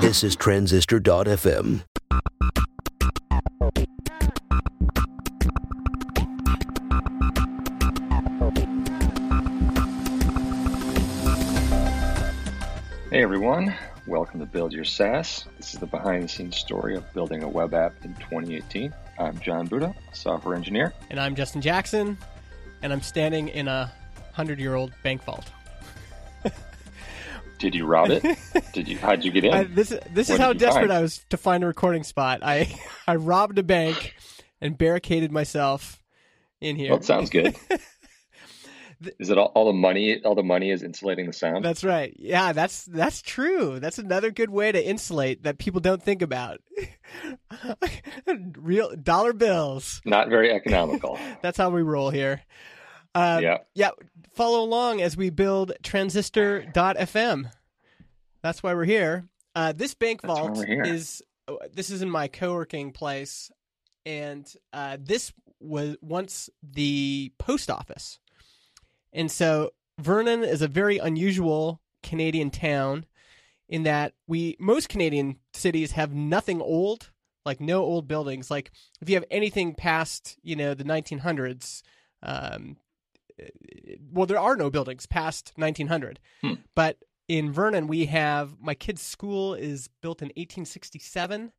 This is Transistor.fm. Hey everyone, welcome to Build Your SaaS. This is the behind the scenes story of building a web app in 2018. I'm Jon Buda, software engineer. And I'm Justin Jackson, and I'm standing in a hundred year old bank vault. Did you rob it? Did you? How'd you get in? I, this this What is how desperate find? I was to find a recording spot. I I robbed a bank and barricaded myself in here. well, it sounds good. Is it all, all the money? All the money is insulating the sound. That's right. Yeah, that's that's true. That's another good way to insulate that people don't think about. Real dollar bills. Not very economical. That's how we roll here. Uh, yeah. yeah, follow along as we build transistor.fm. That's why we're here. Uh, this bank That's vault is this is in my co-working place, and uh, this was once the post office, and so Vernon is a very unusual Canadian town in that we most Canadian cities have nothing old, like no old buildings. Like if you have anything past you know the 1900s. Um, well, there are no buildings past 1900, Hmm. but in Vernon we have my kid's school is built in 1867.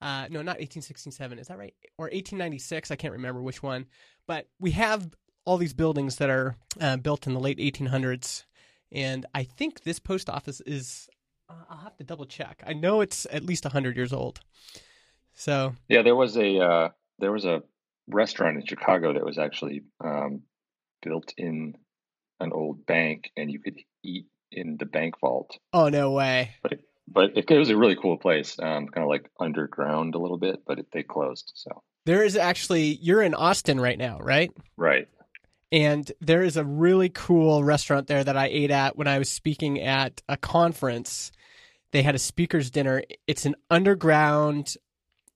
Uh, no, not 1867. Is that right? Or 1896? I can't remember which one. But we have all these buildings that are uh, built in the late 1800s, and I think this post office is. Uh, I'll have to double check. I know it's at least 100 years old. So Yeah. There was a uh, there was a restaurant in Chicago that was actually um, built in an old bank, and you could eat in the bank vault. oh no way. But it, but it, it was a really cool place, um, kind of like underground a little bit. But it, they closed. So There is actually you're in Austin right now, right? right. And there is a really cool restaurant there that I ate at when I was speaking at a conference. They had a speakers dinner. It's an underground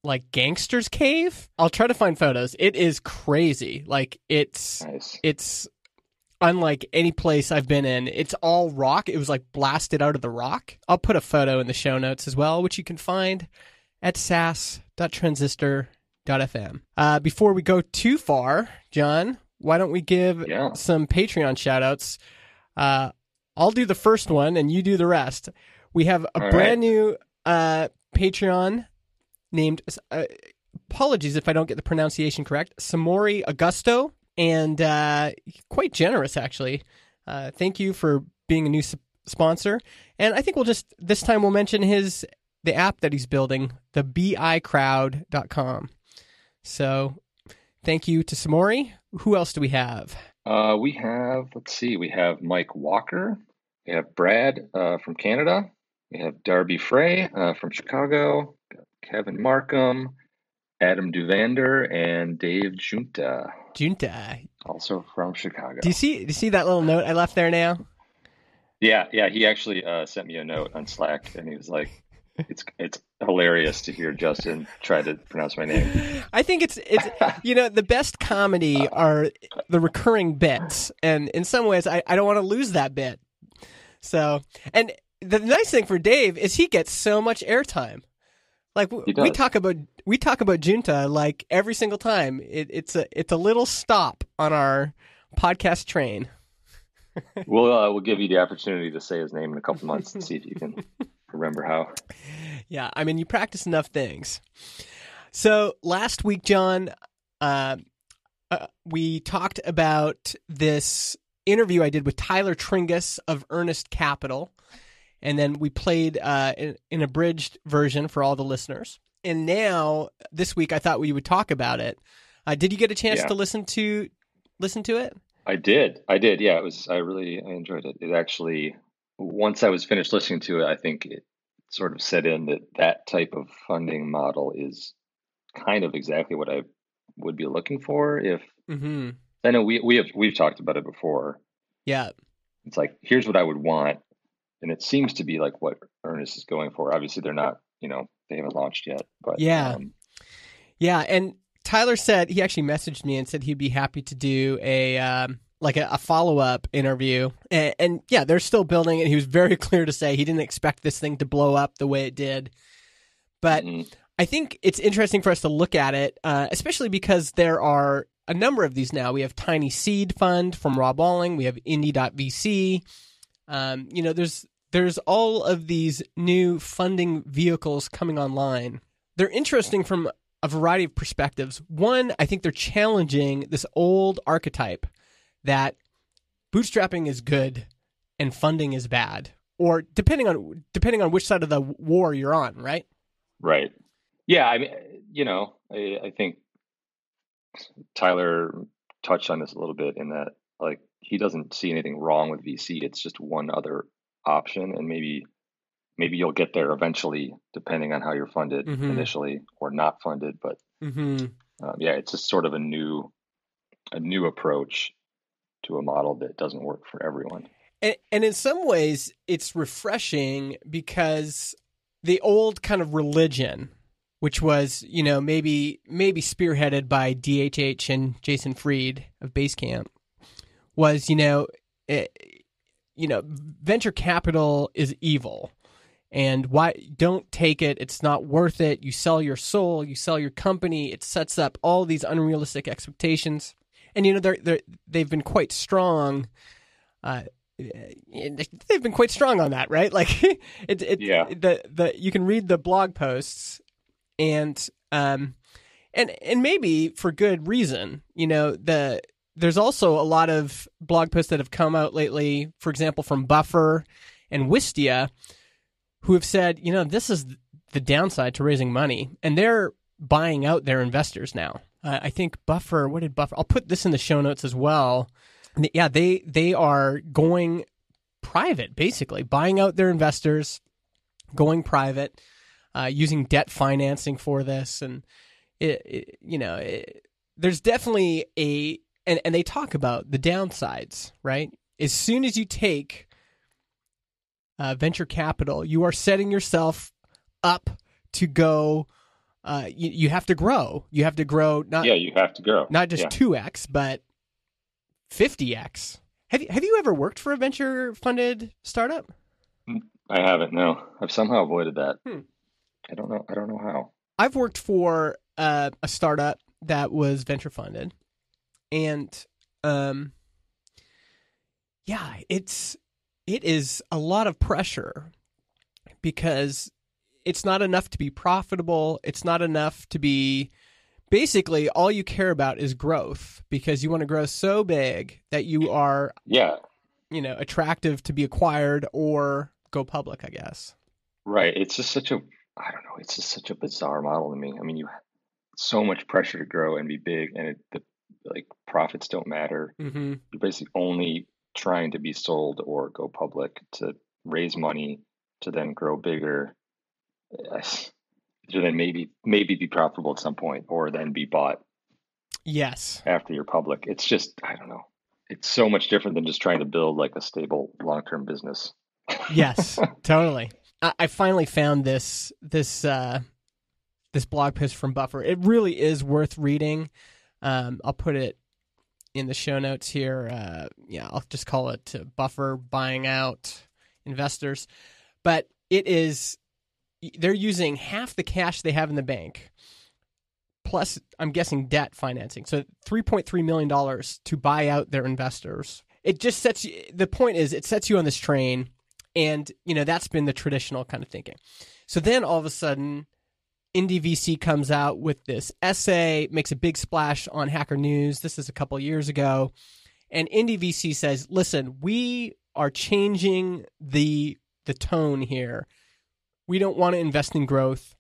like gangsters cave. I'll try to find photos. It is crazy. Like it's Nice. it's unlike any place I've been in. It's all rock. It was like blasted out of the rock. I'll put a photo in the show notes as well, which you can find at saas.transistor.fm. Uh, before we go too far, Jon, why don't we give Yeah. some Patreon shout outs? Uh, I'll do the first one and you do the rest. We have a All brand right. new uh, Patreon named, uh, apologies if I don't get the pronunciation correct, Samori Augusto and uh, quite generous actually. Uh, thank you for being a new sponsor, and I think we'll just this time we'll mention his the app that he's building, the bicrowd.com. So, thank you to Samori. Who else do we have? Uh, we have, let's see, we have Mike Walker. We have Brad uh, from Canada. We have Darby Frey uh, from Chicago. Kevin Markham, Adam Duvander, and Dave Junta, Junta. also from Chicago. Do you see? Do you see that little note I left there now? Yeah, yeah. He actually uh, sent me a note on Slack, and he was like, "It's it's hilarious to hear Justin try to pronounce my name." I think it's it's you know the best comedy are the recurring bits, and in some ways I, I don't want to lose that bit. So, and the nice thing for Dave is he gets so much airtime. Like we talk about we talk about Junta like every single time. It, it's a it's a little stop on our podcast train. We'll uh, we'll give you the opportunity to say his name in a couple months and see if you can remember how. Yeah, I mean, you practice enough things. So last week, Jon, uh, uh, we talked about this interview I did with Tyler Tringas of Earnest Capital, and then we played uh, an, an abridged version for all the listeners. And now this week, I thought we would talk about it. Uh, did you get a chance Yeah. to listen to listen to it? I did. I did. Yeah, it was. I really I enjoyed it. It actually, once I was finished listening to it, I think it sort of set in that that type of funding model is kind of exactly what I would be looking for. If Mm-hmm. I know we we have we've talked about it before. Yeah. It's like here's what I would want, and it seems to be like what Earnest is going for. Obviously, they're not. You know, they haven't launched yet. But Yeah. um, Yeah, and Tyler said he actually messaged me and said he'd be happy to do a um, like a, a follow up interview, and, and, yeah, they're still building it. He was very clear to say he didn't expect this thing to blow up the way it did, but Mhm. I think it's interesting for us to look at it, uh, especially because there are a number of these now. We have Tiny Seed Fund from Rob Walling. We have Indie.vc. Um, you know, there's there's all of these new funding vehicles coming online. They're interesting from a variety of perspectives. One, I think they're challenging this old archetype that bootstrapping is good and funding is bad, or depending on depending on which side of the war you're on, right? Right. Yeah. I mean, you know, I, I think Tyler touched on this a little bit in that, like, he doesn't see anything wrong with VC. It's just one other option, and maybe, maybe you'll get there eventually, depending on how you're funded Mhm. initially or not funded. But Mm-hmm. um, yeah, it's just sort of a new, a new approach to a model that doesn't work for everyone. And, and in some ways, it's refreshing because the old kind of religion, which was, you know, maybe maybe spearheaded by DHH and Jason Fried of Basecamp, was, you know, eh, you know, venture capital is evil, and why don't take it? It's not worth it. You sell your soul, you sell your company. It sets up all these unrealistic expectations, and you know, they're, they're they've been quite strong. Uh, they've been quite strong on that, right? Like it, it, Yeah. the the you can read the blog posts, and um, and and maybe for good reason. You know, the there's also a lot of blog posts that have come out lately, for example, from Buffer and Wistia, who have said, you know, this is the downside to raising money, and they're buying out their investors now. Uh, I think Buffer. What did Buffer? I'll put this in the show notes as well. Yeah, they they are going private, basically buying out their investors, going private, uh, using debt financing for this, and it, it you know, it, there's definitely a and and they talk about the downsides, right? As soon as you take uh, venture capital, you are setting yourself up to go. Uh, you, you have to grow. You have to grow not yeah, you have to grow. not just Yeah. two x, but fifty x. Have you have you ever worked for a venture funded startup? I haven't. No, I've somehow avoided that. Hmm. I don't know. I don't know how. I've worked for uh, a startup that was venture funded, and um, yeah, it's it is a lot of pressure because it's not enough to be profitable. It's not enough to be basically all you care about is growth because you want to grow so big that you are Yeah, you know attractive to be acquired or go public. I guess. right. It's just such a. I don't know. It's just such a bizarre model to me. I mean, you so much pressure to grow and be big, and it, the like profits don't matter. Mm-hmm. You're basically only trying to be sold or go public to raise money to then grow bigger. Yes. To then maybe maybe be profitable at some point, or then be bought Yes. after you're public. It's just I don't know. It's so much different than just trying to build like a stable long term business. yes, totally. I, I finally found this this uh, this blog post from Buffer. It really is worth reading. Um, I'll put it in the show notes here. Uh, yeah, I'll just call it uh, Buffer buying out investors. But it is they're using half the cash they have in the bank plus I'm guessing debt financing. So 3.3 million dollars to buy out their investors. It just sets you the point is it sets you on this train and you know that's been the traditional kind of thinking. So then all of a sudden Indie VC comes out with this essay, makes a big splash on Hacker News. This is a couple years ago. And Indie VC says, "Listen, we are changing the the tone here. We don't want to invest in growth.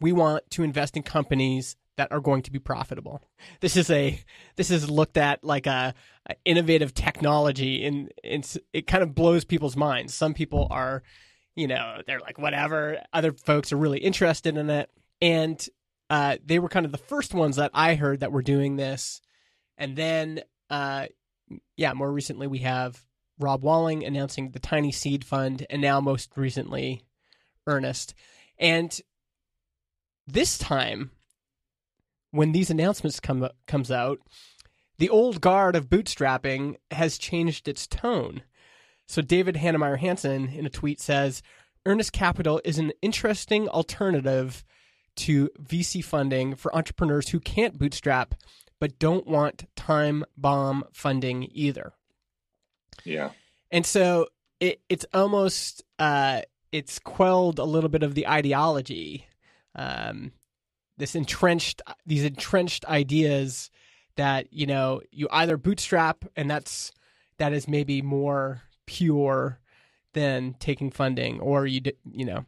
We want to invest in companies that are going to be profitable. This is a this is looked at like a, a innovative technology, and it's, it kind of blows people's minds. Some people are, you know, they're like whatever. Other folks are really interested in it, and uh, they were kind of the first ones that I heard that were doing this. And then, uh, yeah, more recently we have Rob Walling announcing the Tiny Seed Fund, and now most recently Earnest. And this time, when these announcements come comes out, the old guard of bootstrapping has changed its tone. So David Heinemeier Hansson in a tweet says, Earnest Capital is an interesting alternative to VC funding for entrepreneurs who can't bootstrap but don't want time bomb funding either. Yeah. And so it, it's almost uh, it's quelled a little bit of the ideology, um, this entrenched these entrenched ideas that you know you either bootstrap and that's that is maybe more pure than taking funding, or you you know,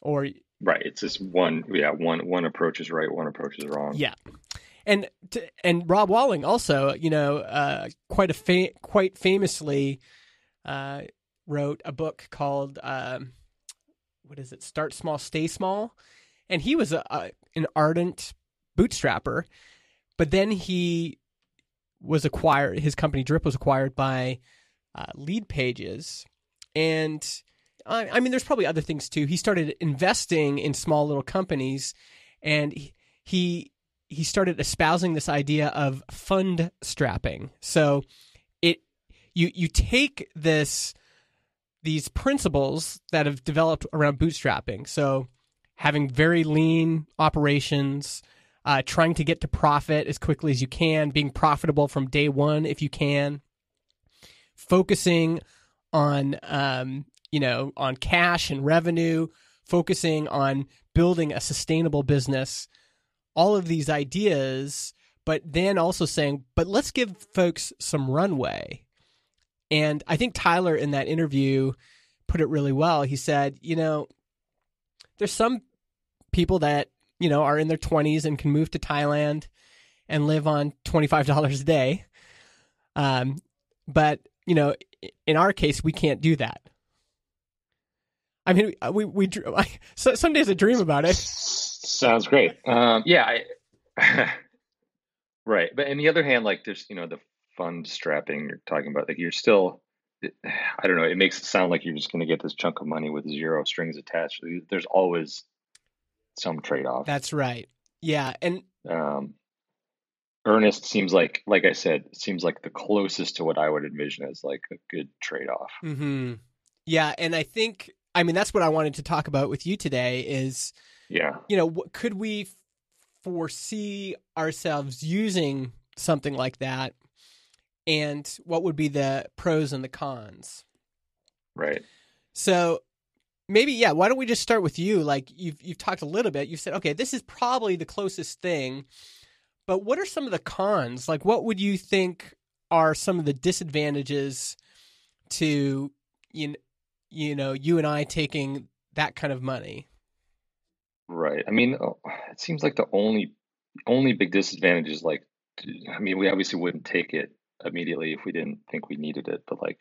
or right. It's just one yeah one one approach is right, one approach is wrong. Yeah. And and Rob Walling also, you know, uh, quite a fa- quite famously uh, wrote a book called um, what is it? Start small, stay small, and he was a, a, an ardent bootstrapper, but then he was acquired. His company Drip was acquired by uh, Leadpages, and I, I mean, there's probably other things too. He started investing in small little companies, and he, he he started espousing this idea of fund strapping. So it you you take this these principles that have developed around bootstrapping. So having very lean operations, uh, trying to get to profit as quickly as you can, being profitable from day one if you can, focusing on um, you know on cash and revenue, focusing on building a sustainable business all of these ideas, but then also saying, but let's give folks some runway. And I think Tyler in that interview put it really well. He said, you know, there's some people that, you know, are in their 20s and can move to Thailand and live on $25 a day. Um, but, you know, in our case, we can't do that. I mean, we, we, we so some days I dream about it. Sounds great. Um, yeah, I, right. But on the other hand, like there's you know the fund strapping you're talking about. Like you're still, I don't know. It makes it sound like you're just going to get this chunk of money with zero strings attached. There's always some trade off. That's right. Yeah, and um, Earnest seems like, like I said, seems like the closest to what I would envision as like a good trade off. Mm-hmm. Yeah, and I think I mean that's what I wanted to talk about with you today is yeah. You know, could we foresee ourselves using something like that? And what would be the pros and the cons? Right. So maybe yeah, why don't we just start with you? Like you've you've talked a little bit. You've said, okay, this is probably the closest thing. But what are some of the cons? Like what would you think are some of the disadvantages to you you know, you and I taking that kind of money? Right. I mean, uh, it seems like the only only big disadvantage is like, I mean, we obviously wouldn't take it immediately if we didn't think we needed it, but like,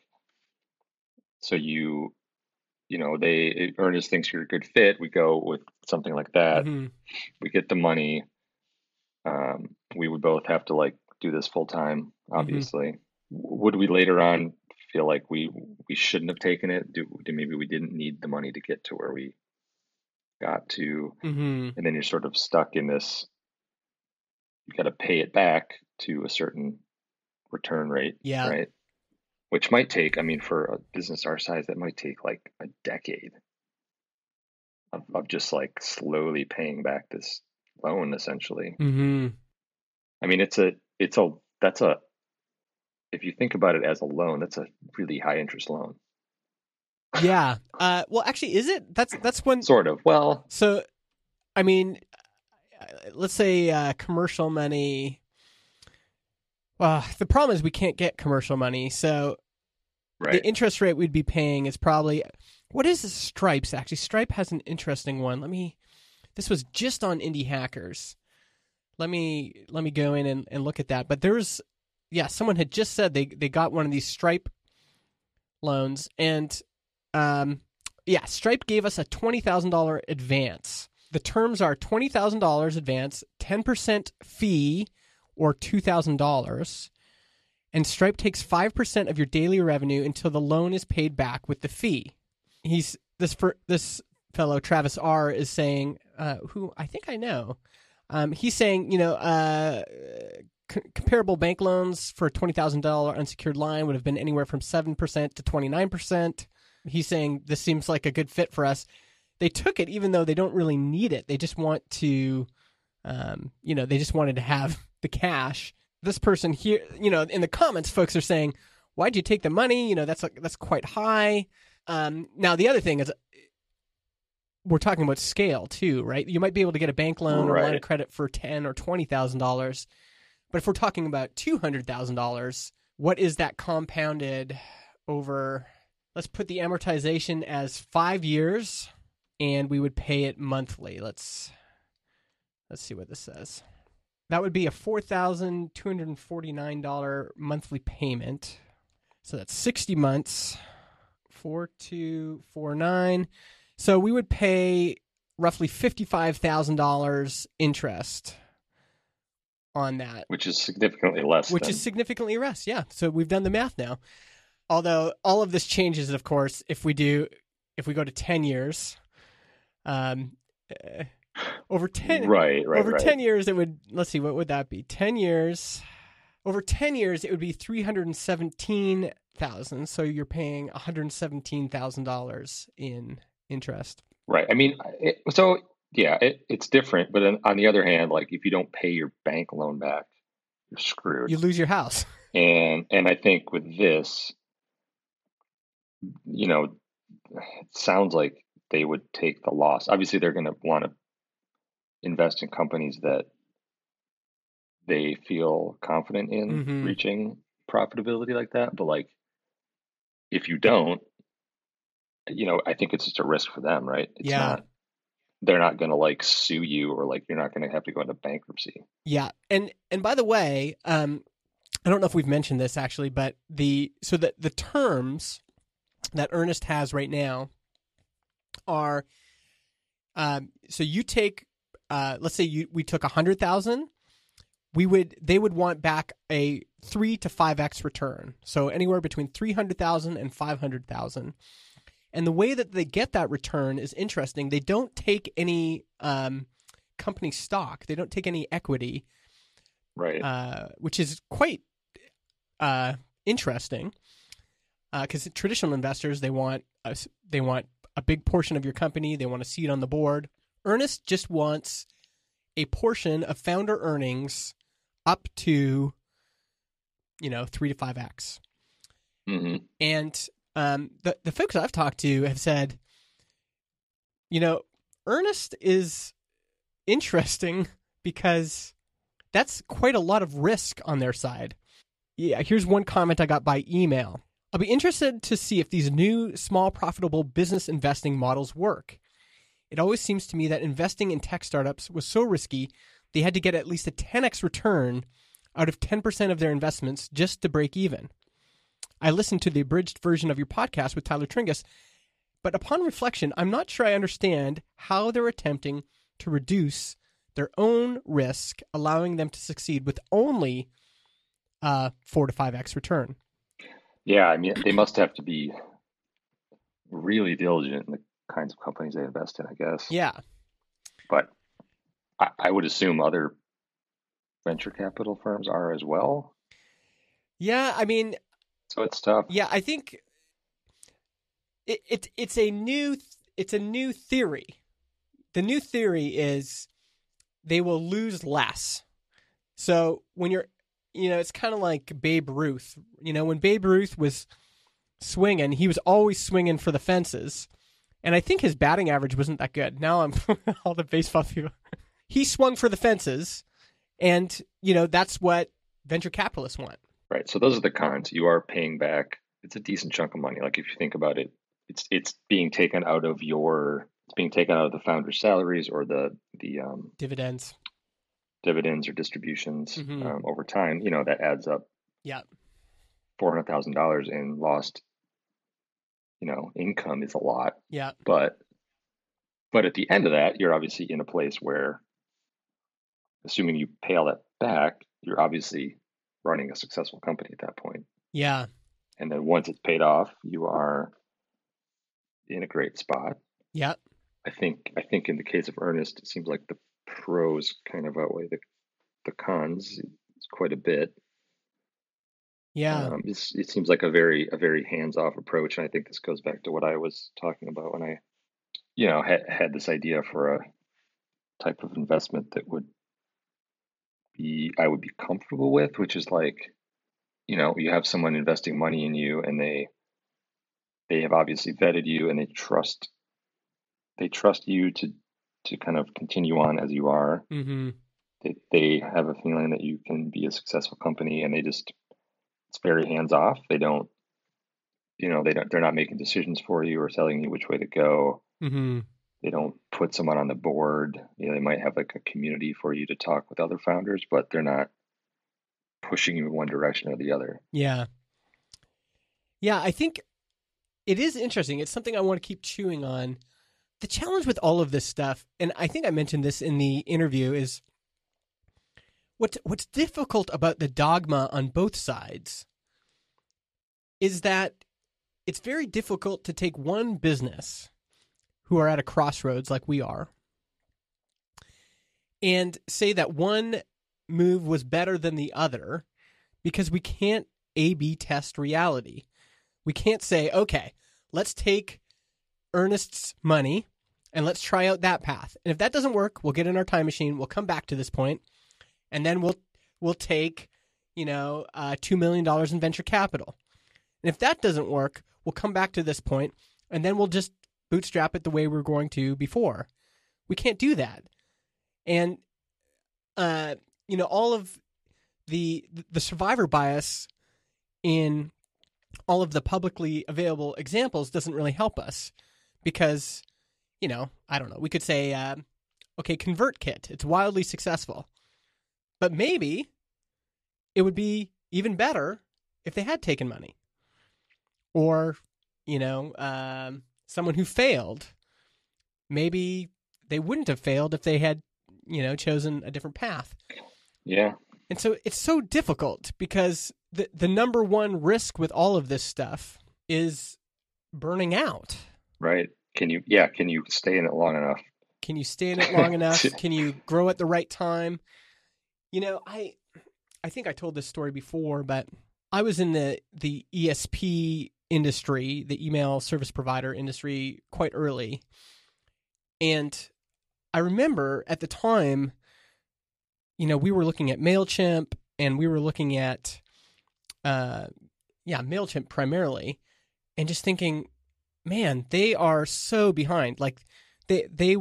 so you, you know, they Earnest thinks you're a good fit. We go with something like that. Mm-hmm. We get the money. Um, we would both have to like do this full time. Mm-hmm. Obviously, mm-hmm. would we later on feel like we we shouldn't have taken it? Do, do maybe we didn't need the money to get to where we got to mm-hmm. and then you're sort of stuck in this you got to pay it back to a certain return rate yeah right which might take i mean for a business our size that might take like a decade of, of just like slowly paying back this loan essentially mm-hmm. i mean it's a it's a that's a if you think about it as a loan that's a really high interest loan yeah. Uh, well, actually, is it? That's that's when sort of. Well, so I mean, uh, let's say uh, commercial money. Well, the problem is we can't get commercial money, so right. the interest rate we'd be paying is probably what is Stripes actually? Stripe has an interesting one. Let me. This was just on Indie Hackers. Let me let me go in and, and look at that. But there's yeah, someone had just said they they got one of these Stripe loans and um, yeah, Stripe gave us a $20,000 advance. The terms are $20,000 advance, 10% fee, or $2,000. And Stripe takes 5% of your daily revenue until the loan is paid back with the fee. He's this for this fellow Travis R is saying, uh, who I think I know. Um, he's saying, you know, uh, c- comparable bank loans for a twenty thousand dollar unsecured line would have been anywhere from seven percent to twenty nine percent. He's saying this seems like a good fit for us. They took it even though they don't really need it. They just want to, um, you know, they just wanted to have the cash. This person here, you know, in the comments, folks are saying, "Why'd you take the money? You know, that's that's quite high." Um, now the other thing is, we're talking about scale too, right? You might be able to get a bank loan or line of credit for ten or twenty thousand dollars, but if we're talking about two hundred thousand dollars, what is that compounded over? Let's put the amortization as five years, and we would pay it monthly. Let's let's see what this says. That would be a four thousand two hundred forty nine dollar monthly payment. So that's sixty months. Four two four nine. So we would pay roughly fifty-five thousand dollars interest on that, which is significantly less. which than, is significantly less. Yeah. So we've done the math now. Although all of this changes, of course, if we do, if we go to ten years, um, uh, over ten, right, right, over right. 10 years it would let's see what would that be 10 years over 10 years it would be 317000 so you're paying $117000 in interest Right. I mean, it, so yeah, it, it's different. But then on the other hand, like if you don't pay your bank loan back, you're screwed. you lose your house and and I think with this, you know, it sounds like they would take the loss. Obviously, they're going to want to invest in companies that they feel confident in Mhm. reaching profitability like that. But like, if you don't, you know, I think it's just a risk for them, right? It's Yeah. not. They're not going to like sue you, or like you're not going to have to go into bankruptcy. yeah and and by the way um i don't know if we've mentioned this actually but the so the the terms that Earnest has right now are um so you take uh let's say you we took a hundred thousand we would they would want back a three to five x return so anywhere between 300000 and 500000 and the way that they get that return is interesting. They don't take any um company stock. They don't take any equity Right. uh, which is quite uh, interesting because traditional investors they want a, they want a big portion of your company. They want a seat on the board. Earnest just wants a portion of founder earnings up to you know 3 to 5x hmm and um, the the folks I've talked to have said, you know, Earnest is interesting because that's quite a lot of risk on their side. Yeah, here's one comment I got by email. I'll be interested to see if these new small profitable business investing models work. It always seems to me that investing in tech startups was so risky they had to get at least a 10x return out of 10% of their investments just to break even. I listened to the abridged version of your podcast with Tyler Tringas, but upon reflection, I'm not sure I understand how they're attempting to reduce their own risk, allowing them to succeed with only uh, four to five x return. Yeah, I mean, they must have to be really diligent in the kinds of companies they invest in, I guess. Yeah, But I, I would assume other venture capital firms are as well. yeah. I mean, So it's tough. yeah. I think it, it it's a new it's a new theory. The new theory is they will lose less. So when you're, you know, it's kind of like Babe Ruth. You know, when Babe Ruth was swinging, he was always swinging for the fences, and I think his batting average wasn't that good. Now I'm all the baseball people. He swung for the fences, and you know that's what venture capitalists want. Right. So those are the cons. You are paying back. It's a decent chunk of money. Like if you think about it, it's it's being taken out of your it's being taken out of the founder's salaries or the the um, Dividends. dividends or distributions Mhm. um, over time. You know that adds up Yeah. four hundred thousand dollars in lost. You know, income is a lot. Yeah. but but at the end of that you're obviously in a place where assuming you pay all that back you're obviously running a successful company at that point Yeah. and then once it's paid off you are in a great spot Yeah. i think i think in the case of Earnest it seems like the pros kind of outweigh the the cons quite a bit. Yeah. Um, it's, it seems like a very a very hands off approach, and I think this goes back to what I was talking about when I, you know, had had this idea for a type of investment that would be I would be comfortable with, which is like, you know, you have someone investing money in you, and they they have obviously vetted you, and they trust they trust you to to kind of continue on as you are. mm-hmm. They they have a feeling that you can be a successful company, and they just it's very hands off. They don't, you know, they don't they're not making decisions for you or telling you which way to go. Mm-hmm. They don't put someone on the board. You know, they might have like a community for you to talk with other founders, but they're not pushing you in one direction or the other. Yeah. Yeah, I think it is interesting. It's something I want to keep chewing on. The challenge with all of this stuff, and I think I mentioned this in the interview, is what's what's difficult about the dogma on both sides is that it's very difficult to take one business who are at a crossroads like we are and say that one move was better than the other because we can't A B test reality. We can't say, okay, let's take Earnest's money and let's try out that path. And if that doesn't work, we'll get in our time machine, we'll come back to this point, and then we'll we'll take, you know, uh, two million dollars in venture capital. And if that doesn't work, we'll come back to this point, and then we'll just bootstrap it the way we are going to before. We can't do that. And uh, you know, all of the the survivor bias in all of the publicly available examples doesn't really help us because you know i don't know we could say uh, okay convertkit it's wildly successful but maybe it would be even better if they had taken money or you know um, someone who failed maybe they wouldn't have failed if they had you know chosen a different path Yeah. and so it's so difficult because the the number one risk with all of this stuff is burning out. Right. Can you yeah, can you stay in it long enough? Can you stay in it long enough? Can you grow at the right time? You know, I I think I told this story before, but I was in the the ESP industry, the email service provider industry quite early. And I remember at the time you know, we were looking at MailChimp and we were looking at uh yeah, MailChimp primarily and just thinking, man, they are so behind. Like they they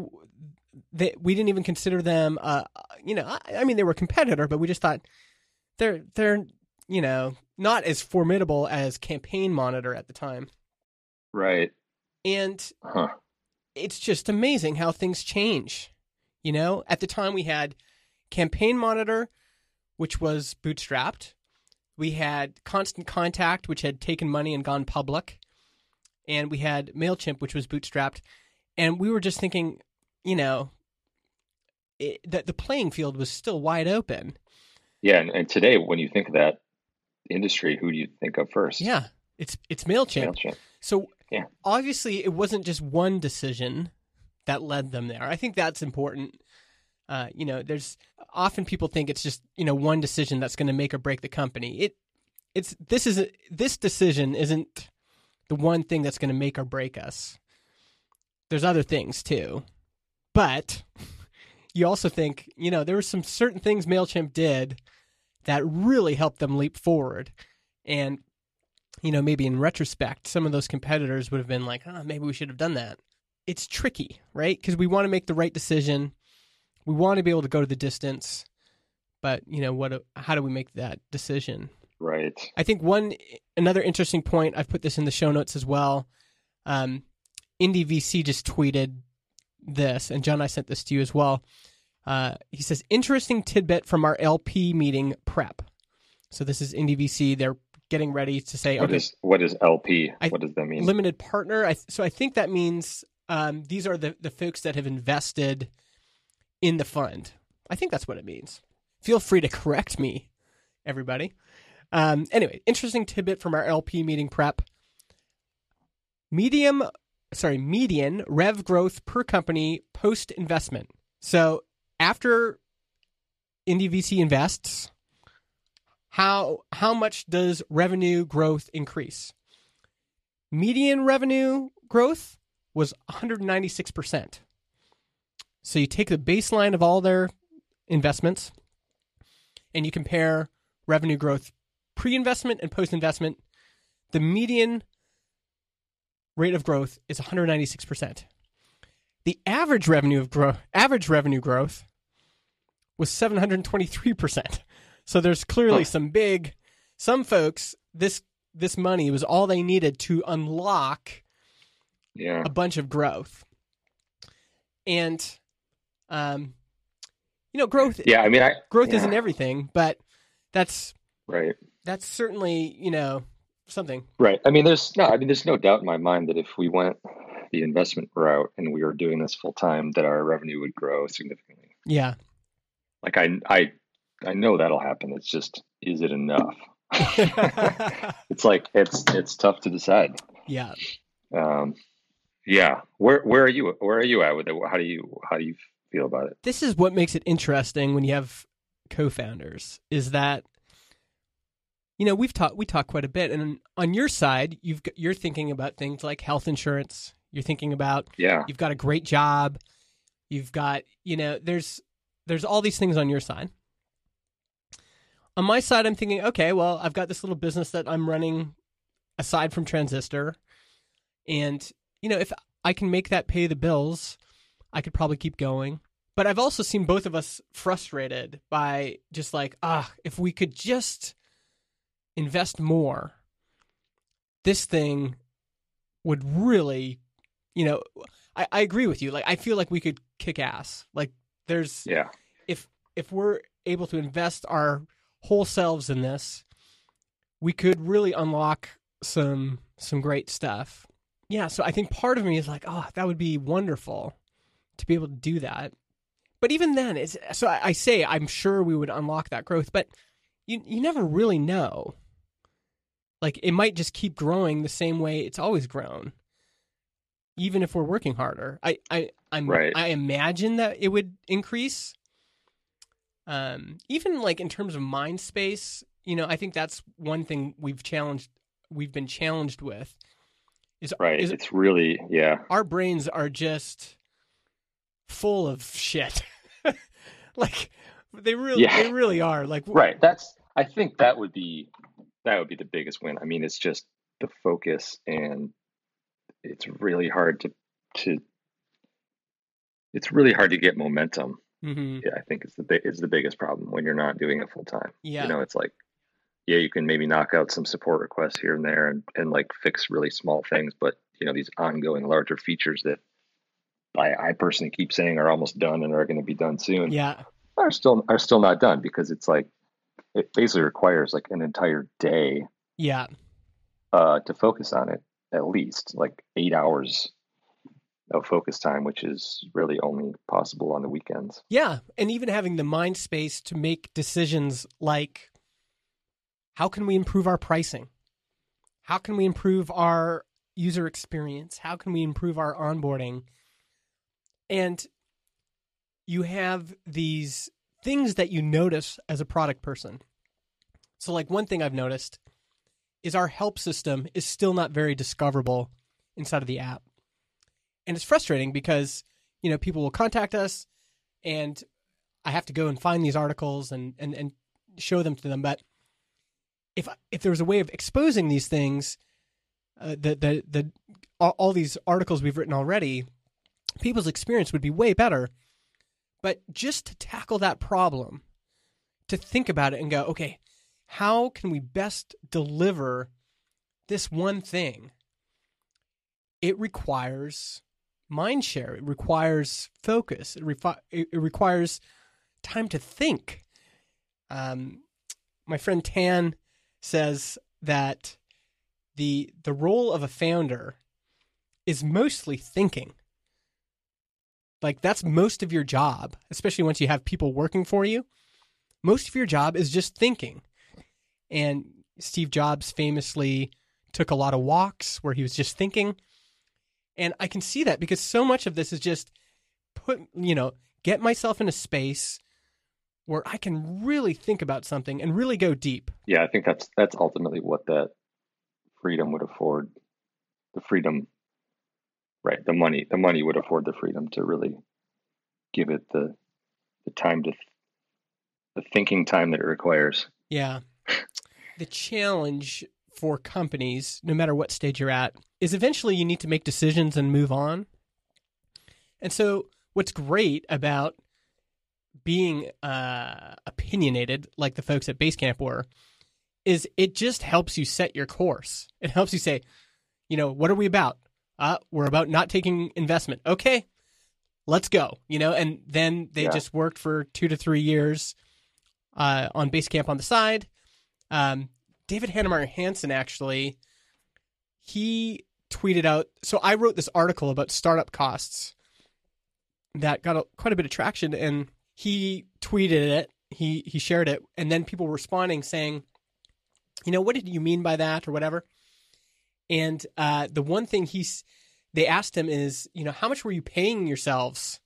they we didn't even consider them uh you know, I, I mean they were a competitor, but we just thought they're they're you know, not as formidable as Campaign Monitor at the time. Right. And Huh. it's just amazing how things change. You know, at the time we had Campaign Monitor, which was bootstrapped. We had Constant Contact, which had taken money and gone public. And we had MailChimp, which was bootstrapped. And we were just thinking, you know, it, that the playing field was still wide open. Yeah, and, and today when you think of that industry, who do you think of first? Yeah, it's it's MailChimp. MailChimp. So Yeah. obviously, it wasn't just one decision that led them there. I think that's important. Uh, you know, there's often people think it's just you know one decision that's going to make or break the company. It it's this is this decision isn't the one thing that's going to make or break us. There's other things too, but you also think you know there were some certain things Mailchimp did that really helped them leap forward, and you know, maybe in retrospect, some of those competitors would have been like, oh, maybe we should have done that. It's tricky, right? Because we want to make the right decision. We want to be able to go to the distance. But, you know, what? how do we make that decision? Right. I think one, another interesting point, I've put this in the show notes as well. Um, VC just tweeted this, and Jon, I sent this to you as well. Uh, he says, interesting tidbit from our LP meeting prep. So this is Indie VC. They're getting ready to say, What okay, is what is LP? I- what does that mean? limited partner. I, so I think that means um, these are the, the folks that have invested in the fund. I think that's what it means. Feel free to correct me, everybody. Um, anyway, interesting tidbit from our LP meeting prep. Medium, sorry, median rev growth per company post investment. So after Indie VC invests, how how much does revenue growth increase? Median revenue growth was 196%. So you take the baseline of all their investments and you compare revenue growth pre-investment and post-investment. The median rate of growth is 196%. The average revenue of growth average revenue growth was 723%. So there's clearly Huh. some big some folks this this money was all they needed to unlock Yeah. a bunch of growth. And um you know growth Yeah. I mean, I growth yeah, isn't everything, but that's right. that's certainly, you know, something. Right. I mean, there's no. I mean, there's no doubt in my mind that if we went the investment route and we were doing this full time, that our revenue would grow significantly. Yeah. Like I, I, I know that'll happen. It's just, is it enough? it's like it's it's tough to decide. yeah. Um, yeah. Where where are you? Where are you at with it? How do you how do you feel about it? This is what makes it interesting when you have co-founders is that you know, we've talked we talk quite a bit and on your side, you've got, you're thinking about things like health insurance. You're thinking about Yeah. you've got a great job. You've got, you know, there's there's all these things on your side. On my side, I'm thinking, okay, well, I've got this little business that I'm running aside from Transistor. And, you know, if I can make that pay the bills, I could probably keep going. But I've also seen both of us frustrated by just like, ah, if we could just invest more, this thing would really, you know, I, I agree with you. Like, I feel like we could kick ass. Like, there's, Yeah. if if we're able to invest our whole selves in this, we could really unlock some some great stuff. Yeah, so I think part of me is like, oh, that would be wonderful to be able to do that. But even then, it's so I, I say I'm sure we would unlock that growth, but you you never really know. Like it might just keep growing the same way it's always grown, even if we're working harder. I I I'm, Right. I imagine that it would increase. Um, even like in terms of mind space, you know, I think that's one thing we've challenged, we've been challenged with. Is Right. is it's really yeah. our brains are just full of shit. like they really, Yeah. they really are. Like Right. That's I think that would be that would be the biggest win. I mean, it's just the focus and it's really hard to to it's really hard to get momentum. hmm Yeah, I think it's the is the biggest problem when you're not doing it full time. Yeah. You know, it's like yeah, you can maybe knock out some support requests here and there and, and like fix really small things, but you know, these ongoing larger features that I, I personally keep saying are almost done and are going to be done soon yeah. are still are still not done because it's like it basically requires like an entire day Yeah. uh, to focus on it at least like eight hours of focus time which is really only possible on the weekends Yeah. And even having the mind space to make decisions like how can we improve our pricing? How can we improve our user experience? How can we improve our onboarding? And you have these things that you notice as a product person. So, like, one thing I've noticed is our help system is still not very discoverable inside of the app. And it's frustrating because, you know, people will contact us and I have to go and find these articles and, and, and show them to them. But if if there was a way of exposing these things, uh, the the the all, all these articles we've written already, people's experience would be way better. But just to tackle that problem, to think about it and go, okay, how can we best deliver this one thing? It requires mind share. It requires focus. It, refi- it requires time to think. Um, my friend Tan says that the the role of a founder is mostly thinking. Like that's most of your job, especially once you have people working for you. Most of your job is just thinking. And Steve Jobs famously took a lot of walks where he was just thinking. And I can see that because so much of this is just put, you know, get myself in a space where I can really think about something and really go deep. Yeah, I think that's that's ultimately what that freedom would afford. The freedom, right? The money, the money would afford the freedom to really give it the the time to the thinking time that it requires. Yeah. The challenge for companies, no matter what stage you're at, is eventually you need to make decisions and move on. And so, what's great about being uh, opinionated, like the folks at Basecamp were, is it just helps you set your course. It helps you say, you know, what are we about? Uh, we're about not taking investment. Okay, let's go. You know, and then they Yeah. just worked for two to three years uh, on Basecamp on the side. Um, David Heinemeier Hansson actually, he tweeted out. So I wrote this article about startup costs that got a, quite a bit of traction, and he tweeted it. He he shared it, and then people were responding saying, "You know, what did you mean by that, or whatever?" And uh, the one thing he's they asked him is, you know, how much were you paying yourselves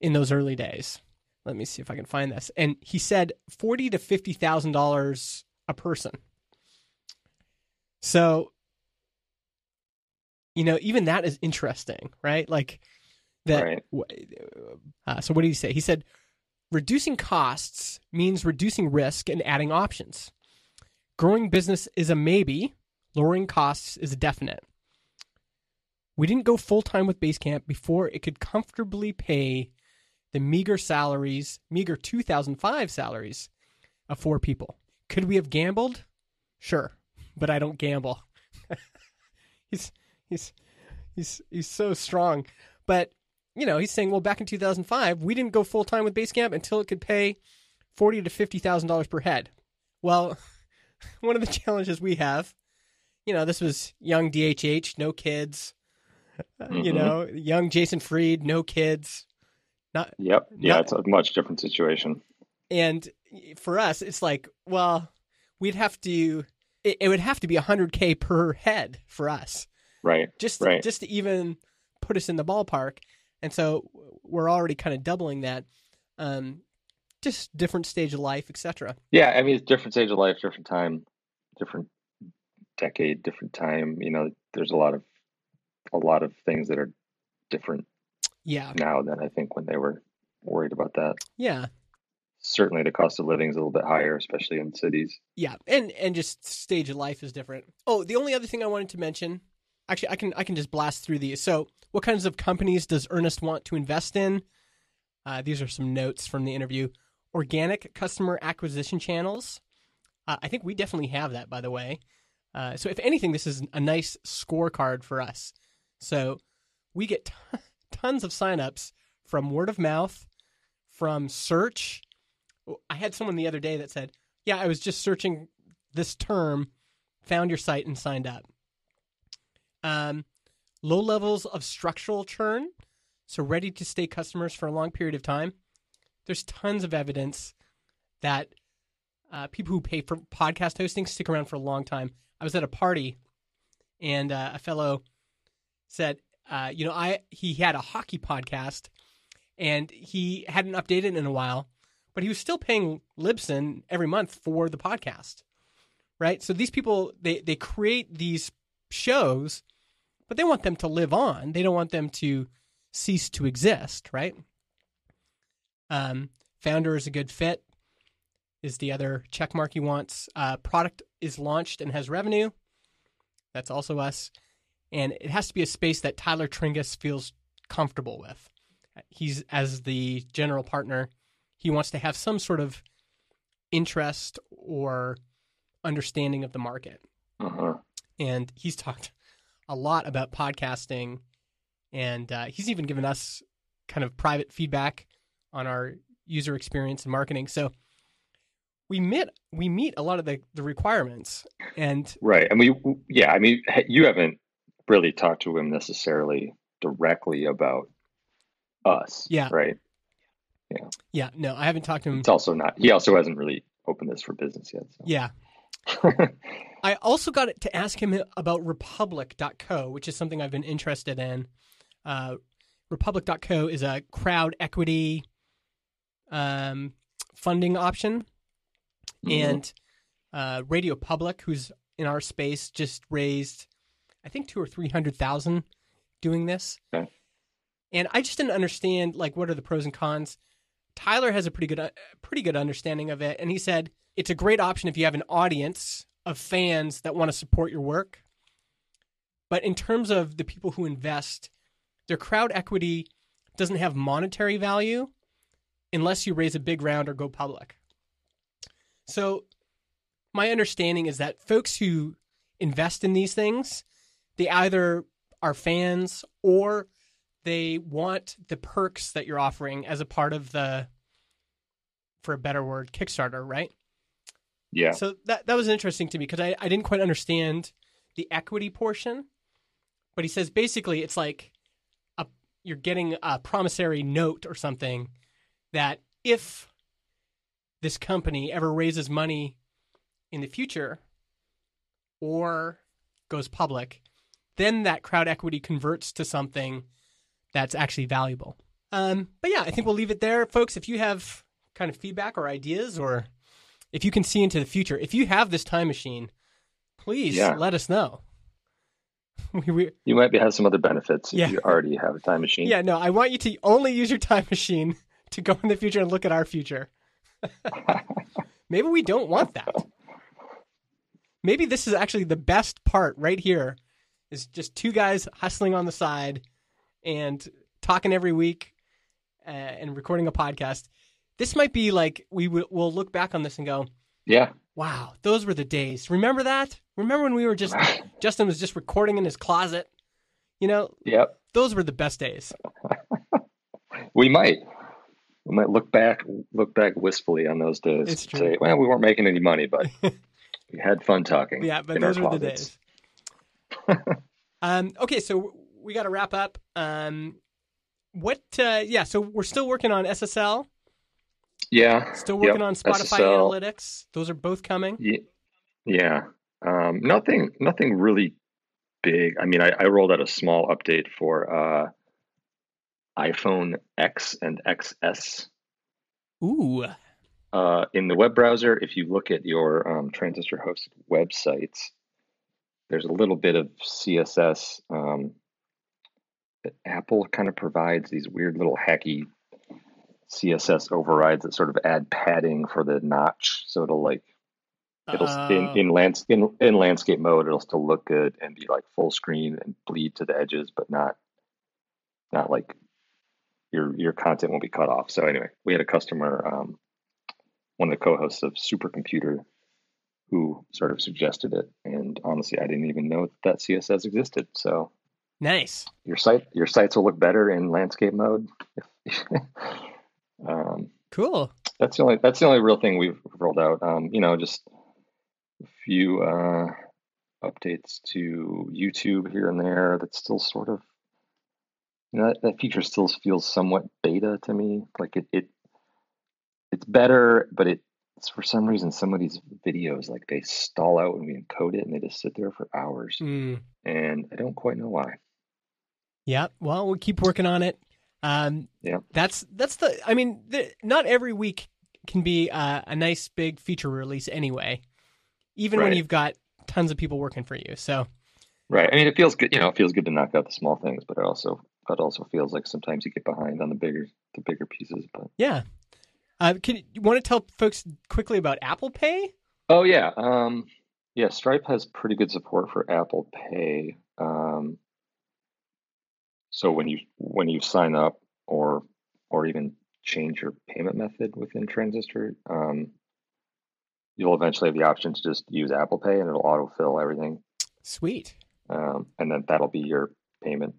in those early days? Let me see if I can find this. And he said forty to fifty thousand dollars a person. So, you know, even that is interesting, right? Like that. Right. Uh, so, what did he say? He said, reducing costs means reducing risk and adding options. Growing business is a maybe, lowering costs is a definite. We didn't go full time with Basecamp before it could comfortably pay the meager salaries, meager 2005 salaries of four people. Could we have gambled? Sure, but I don't gamble. he's he's he's he's so strong. But you know, he's saying, well, back in 2005, we didn't go full time with Basecamp until it could pay forty to fifty thousand dollars per head. Well, one of the challenges we have, you know, this was young DHH, no kids. uh, You Mhm. know, young Jason Fried, no kids. Not Yep. Yeah, Not- it's a much different situation. and for us, it's like, well, we'd have to. It, it would have to be 100k per head for us. Right. just Right. just to even put us in the ballpark. And so we're already kind of doubling that. Um, just different stage of life, etc. Yeah, I mean, it's different stage of life, different time, different decade, different time. You know, there's a lot of a lot of things that are different Yeah, now than I think when they were worried about that. yeah, Certainly, the cost of living is a little bit higher, especially in cities. yeah, and and just stage of life is different. Oh, the only other thing I wanted to mention, actually, I can I can just blast through these. So, what kinds of companies does Earnest want to invest in? Uh, these are some notes from the interview. Organic customer acquisition channels. Uh, I think we definitely have that, by the way. Uh, so, if anything, this is a nice scorecard for us. So, we get t- tons of signups from word of mouth, from search. I had someone the other day that said, "Yeah, I was just searching this term, found your site, and signed up." Um, low levels of structural churn, so ready to stay customers for a long period of time. There's tons of evidence that uh, people who pay for podcast hosting stick around for a long time. I was at a party, and uh, a fellow said, uh, "You know, I he had a hockey podcast, and he hadn't updated in a while, but he was still paying Libsyn every month for the podcast, right? So these people they they create these shows, but they want them to live on. They don't want them to cease to exist, right? Um, founder is a good fit. Is the other check mark he wants. Uh, product is launched and has revenue. That's also us. And it has to be a space that Tyler Tringas feels comfortable with. He's as the general partner, he wants to have some sort of interest or understanding of the market. Uh-huh. And he's talked a lot about podcasting, and uh, he's even given us kind of private feedback on our user experience and marketing. So we meet we meet a lot of the, the requirements, and Right. And we, yeah, I mean, you haven't really talked to him necessarily directly about us. Yeah. Right. Yeah, Yeah. no, I haven't talked to him. It's also not, he also hasn't really opened this for business yet. Yeah, I also got to ask him about Republic.co, which is something I've been interested in. Uh, Republic.co is a crowd equity um, funding option, Mhm. and uh, RadioPublic, who's in our space, just raised, I think two or three hundred thousand doing this. Okay. And I just didn't understand like what are the pros and cons. Tyler has a pretty good, uh, pretty good understanding of it, and he said it's a great option if you have an audience of fans that want to support your work. But in terms of the people who invest, their crowd equity doesn't have monetary value unless you raise a big round or go public. So, my understanding is that folks who invest in these things, they either are fans or they want the perks that you're offering as a part of the, for a better word, Kickstarter, right? Yeah. So that that was interesting to me because I, I didn't quite understand the equity portion. But he says basically it's like a you're getting a promissory note or something that if this company ever raises money in the future or goes public, then that crowd equity converts to something that's actually valuable. Um, but yeah, I think we'll leave it there, folks. If you have kind of feedback or ideas, or if you can see into the future, if you have this time machine, please Yeah. let us know. we, we, You might be, have some other benefits if you already have a time machine. yeah, no, I want you to only use your time machine to go in the future and look at our future. Maybe we don't want that. Maybe this is actually the best part right here is just two guys hustling on the side and talking every week uh, and recording a podcast. This might be like we will we'll look back on this and go, Yeah. "Wow, those were the days." Remember that? Remember when we were just Justin was just recording in his closet? You know, Yep. those were the best days. We might. We might look back look back wistfully on those days. It's true. Say, well, we weren't making any money, but we had fun talking. Yeah, but those were the days. um, okay, so we got to wrap up. Um, what? Uh, yeah, so we're still working on SSL. Yeah. Still Yep, working on Spotify SSL. Analytics. Those are both coming. Ye- Yeah. Um, nothing nothing really big. I mean, I, I rolled out a small update for uh, iPhone X and XS. Ooh, Uh, in the web browser, if you look at your um, transistor hosted websites, there's a little bit of CSS. Um, Apple kind of provides these weird little hacky CSS overrides that sort of add padding for the notch, so it'll like it'll Uh, in in, lands, in in landscape mode it'll still look good and be like full screen and bleed to the edges, but not not like your your content won't be cut off. So anyway, we had a customer, um, one of the co-hosts of Supercomputer, who sort of suggested it, and honestly, I didn't even know that, that CSS existed. So nice. your site your sites will look better in landscape mode. um, Cool. that's the only that's the only real thing we've rolled out. Um, you know, just a few uh, updates to YouTube here and there. That's still sort of you know, that, that feature still feels somewhat beta to me. Like it, it it's better, but it it's for some reason some of these videos like they stall out when we encode it and they just sit there for hours, Mm. and I don't quite know why. Yeah. Well, we'll keep working on it. Um, Yeah. That's that's the. I mean, the, not every week can be uh, a nice big feature release anyway. Even when you've got tons of people working for you. So Right. I mean, it feels good. You know, it feels good to knock out the small things, but it also it also feels like sometimes you get behind on the bigger the bigger pieces. But yeah. Uh, can you want to tell folks quickly about Apple Pay? oh yeah, um, yeah. Stripe has pretty good support for Apple Pay. Um, so when you when you sign up or or even change your payment method within Transistor, um, you'll eventually have the option to just use Apple Pay and it'll autofill everything, Sweet. um, and then that'll be your payment.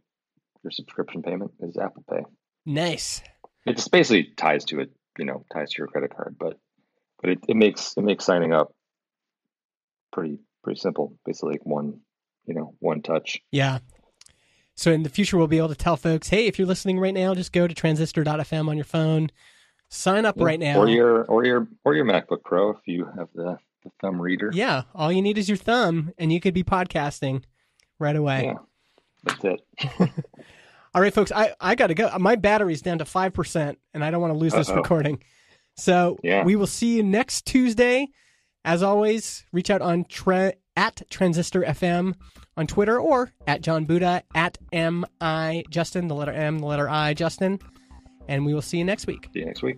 Your subscription payment is Apple Pay. Nice. it just basically ties to it you know ties to your credit card but but it, it makes it makes signing up pretty pretty simple basically like one you know one touch Yeah. So in the future, we'll be able to tell folks, hey, if you're listening right now, just go to transistor.fm on your phone, sign up Yeah. right now. or your or your or your macbook pro if you have the, the thumb reader yeah. All you need is your thumb, and you could be podcasting right away. Yeah. that's it All right, folks, I, I got to go. My battery's down to 5%, and I don't want to lose this Uh-oh. recording. So Yeah. we will see you next Tuesday. As always, reach out on tra- at Transistor FM on Twitter or at Jon Buda at M I Justin, the letter M, the letter I Justin. And we will see you next week. See you next week.